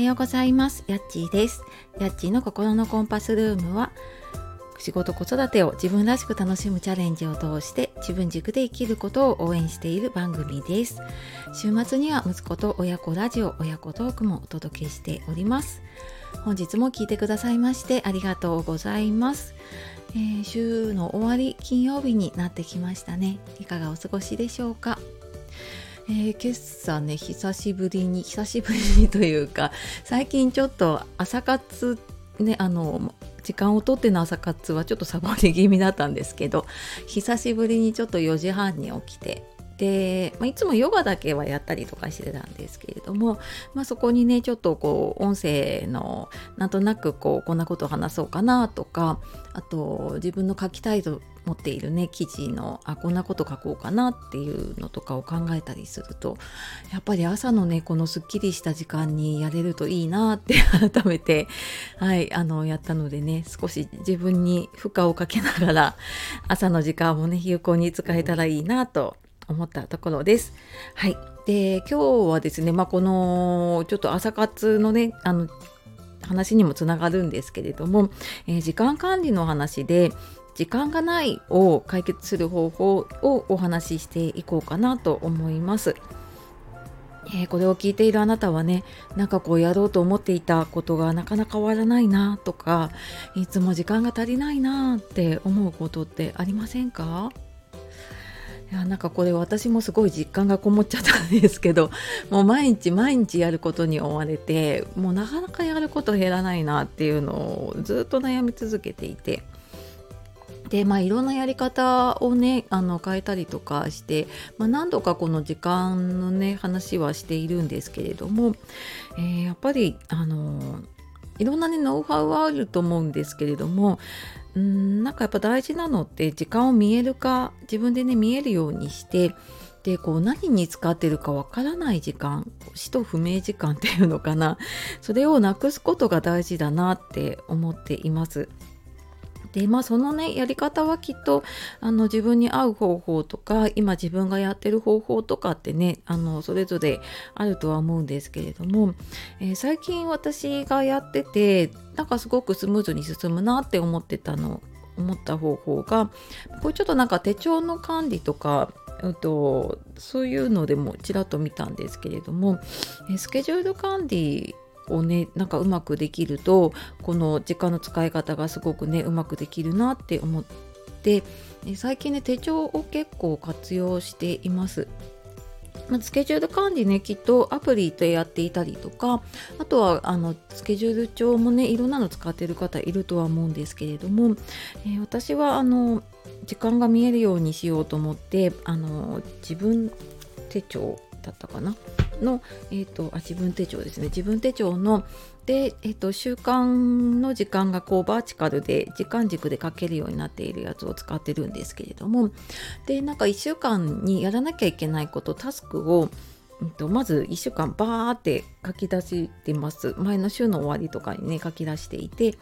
ようございます。やっちーです。やっちーの心のコンパスルームは仕事子育てを自分らしく楽しむチャレンジを通して自分軸で生きることを応援している番組です。週末には息子と親子ラジオ親子トークもお届けしております。本日も聞いてくださいましてありがとうございます。えー、週の終わり金曜日になってきましたね。いかがお過ごしでしょうか？えー、今朝ね久しぶりに久しぶりにというか 最近ちょっと朝活ねあの時間をとっての朝活はちょっとサボり気味だったんですけど久しぶりにちょっと4時半に起きてで、まあ、いつもヨガだけはやったりとかしてたんですけれども、まあ、そこにねちょっとこう音声のなんとなくこうこんなことを話そうかなとかあと自分の書きたいと持っているね記事のあこんなこと書こうかなっていうのとかを考えたりするとやっぱり朝のねこのすっきりした時間にやれるといいなって 改めてはいあのやったのでね少し自分に負荷をかけながら朝の時間もね有効に使えたらいいなと思ったところです。はい。で、今日はですね、まあ、この、ちょっと朝活のね、あの、話にもつながるんですけれども、えー、時間管理の話で、時間がないを解決する方法をお話ししていこうかなと思います。えー、これを聞いているあなたはねなんかこうやろうと思っていたことがなかなか終わらないなとかいつも時間が足りないなって思うことってありませんか？いやなんかこれ私もすごい実感がこもっちゃったんですけど もう毎日毎日やることに追われてもうなかなかやること減らないなっていうのをずっと悩み続けていて。でまあいろんなやり方をねあの変えたりとかして、まあ、何度かこの時間のね話はしているんですけれども、えー、やっぱりあのいろんなねノウハウはあると思うんですけれどもうんなんかやっぱ大事なのって時間を見えるか自分でね見えるようにしてでこう何に使ってるかわからない時間死と不明時間っていうのかなそれをなくすことが大事だなって思っています。でまあそのねやり方はきっとあの自分に合う方法とか今自分がやってる方法とかってねあのそれぞれあるとは思うんですけれども、えー、最近私がやっててなんかすごくスムーズに進むなって思ってたの思った方法がこれちょっとなんか手帳の管理とかうとそういうのでもちらっと見たんですけれどもスケジュール管理をねなんかうまくできるとこの時間の使い方がすごくねうまくできるなって思って最近ね手帳を結構活用しています。まスケジュール管理ねきっとアプリでやっていたりとかあとはあのスケジュール帳もねいろんなの使ってる方いるとは思うんですけれども、えー、私はあの時間が見えるようにしようと思ってあの自分手帳だったかな？の、えーと、あ自分手帳ですね。自分手帳ので、えーと、習慣の時間がこうバーチカルで時間軸で書けるようになっているやつを使ってるんですけれども。でなんか1週間にやらなきゃいけないことタスクを、まず1週間バーって書き出してます。前の週の終わりとかにね書き出していて。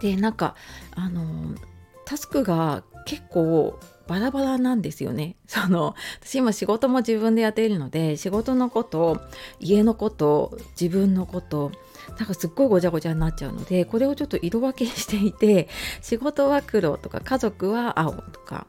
でなんかあのタスクが結構バラバラなんですよね。その私今仕事も自分でやっているので仕事のこと家のこと自分のことなんかすっごいごちゃごちゃになっちゃうのでこれをちょっと色分けしていて仕事は黒とか家族は青とか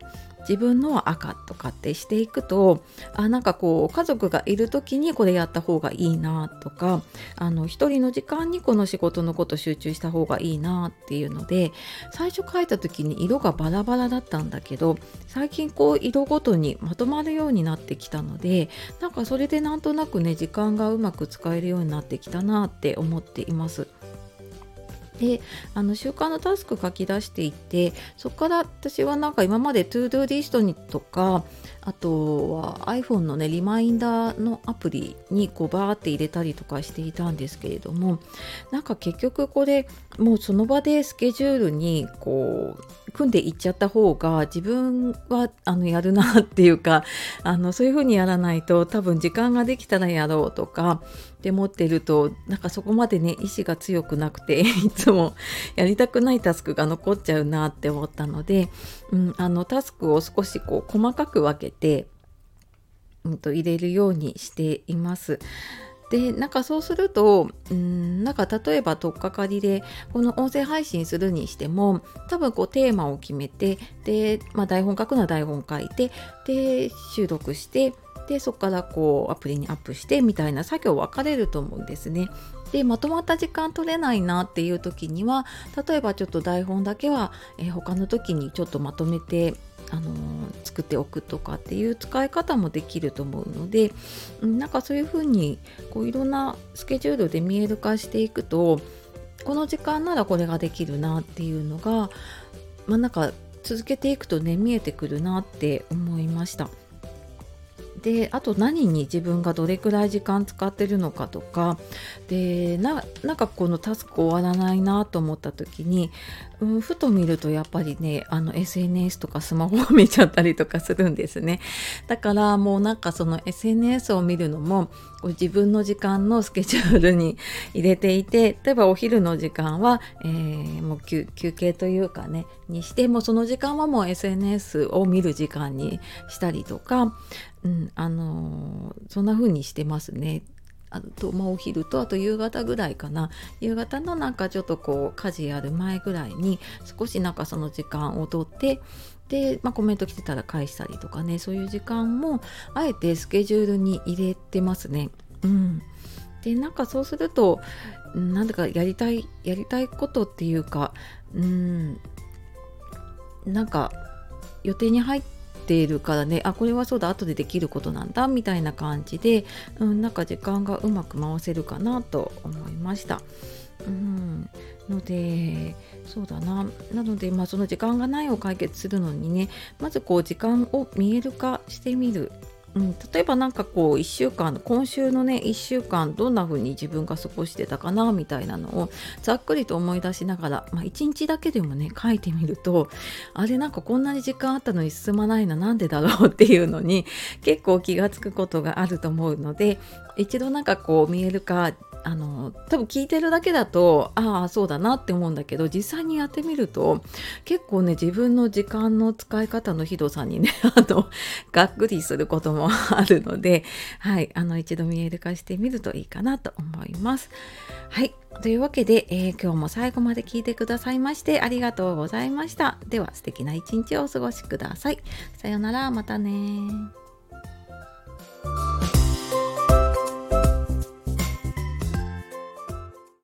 自分のは赤とかってしていくとあなんかこう家族がいる時にこれやった方がいいなとかあの一人の時間にこの仕事のこと集中した方がいいなっていうので最初書いた時に色がバラバラだったんだけど最近こう色ごとにまとまるようになってきたのでなんかそれでなんとなくね時間がうまく使えるようになってきたなって思っています。であの習慣のタスク書き出していてそこから私はなんか今まで ToDo リストにとかあとは iPhone のねリマインダーのアプリにこうバーって入れたりとかしていたんですけれどもなんか結局これもうその場でスケジュールにこう組んでいっちゃった方が自分はあのやるなっていうか あのそういうふうにやらないと多分時間ができたらやろうとかって思ってるとなんかそこまでね意志が強くなくて いつもやりたくないタスクが残っちゃうなって思ったので、うん、あのタスクを少しこう細かく分けて、うん、と入れるようにしています。でなんかそうするとうんなんか例えば取っかかりでこの音声配信するにしても多分こうテーマを決めてで、まあ、台本書くのは台本書いてで収録してでそこからこうアプリにアップしてみたいな作業分かれると思うんですね。でまとまった時間取れないなっていう時には例えばちょっと台本だけは、えー、他の時にちょっとまとめてあの、作っておくとかっていう使い方もできると思うので、うん、なんかそういうふうにこういろんなスケジュールで見える化していくとこの時間ならこれができるなっていうのが、まあ、なんか続けていくとね見えてくるなって思いました。であと何に自分がどれくらい時間使ってるのかとか。でなんかこのタスク終わらないなと思った時に、うん、ふと見るとやっぱりねあの SNS とかスマホを見ちゃったりとかするんですね。だからもうなんかその SNS を見るのも自分の時間のスケジュールに入れていて例えばお昼の時間は、えー、もう休憩というかねにしてもその時間はもう SNS を見る時間にしたりとか。うん、あのそんな風にしてますね。あとまあ、お昼とあと夕方ぐらいかな夕方のなんかちょっとこう家事やる前ぐらいに少しなんかその時間をとってで、まあ、コメント来てたら返したりとかねそういう時間もあえてスケジュールに入れてますね。うん、でなんかそうするとなんだかやりたいやりたいことっていうかうんなんか予定に入ってているからね。あこれはそうだ。後でできることなんだ。みたいな感じで、うん、なんか時間がうまく回せるかなと思いました。うん、のでそうだな。なので、まあ、その時間がないを解決するのにねまずこう時間を見える化してみる。うん、例えば何かこう1週間今週のね1週間どんな風に自分が過ごしてたかなみたいなのをざっくりと思い出しながら、まあ、1日だけでもね書いてみるとあれなんかこんなに時間あったのに進まないななんでだろうっていうのに結構気が付くことがあると思うので一度なんかこう見える化あの多分聞いてるだけだとああそうだなって思うんだけど実際にやってみると結構ね自分の時間の使い方のひどさにね あのがっくりすることもあるのではいあの一度見える化してみるといいかなと思います。はいというわけで、えー、今日も最後まで聞いてくださいましてありがとうございました。では素敵な一日をお過ごしください。さようならまたね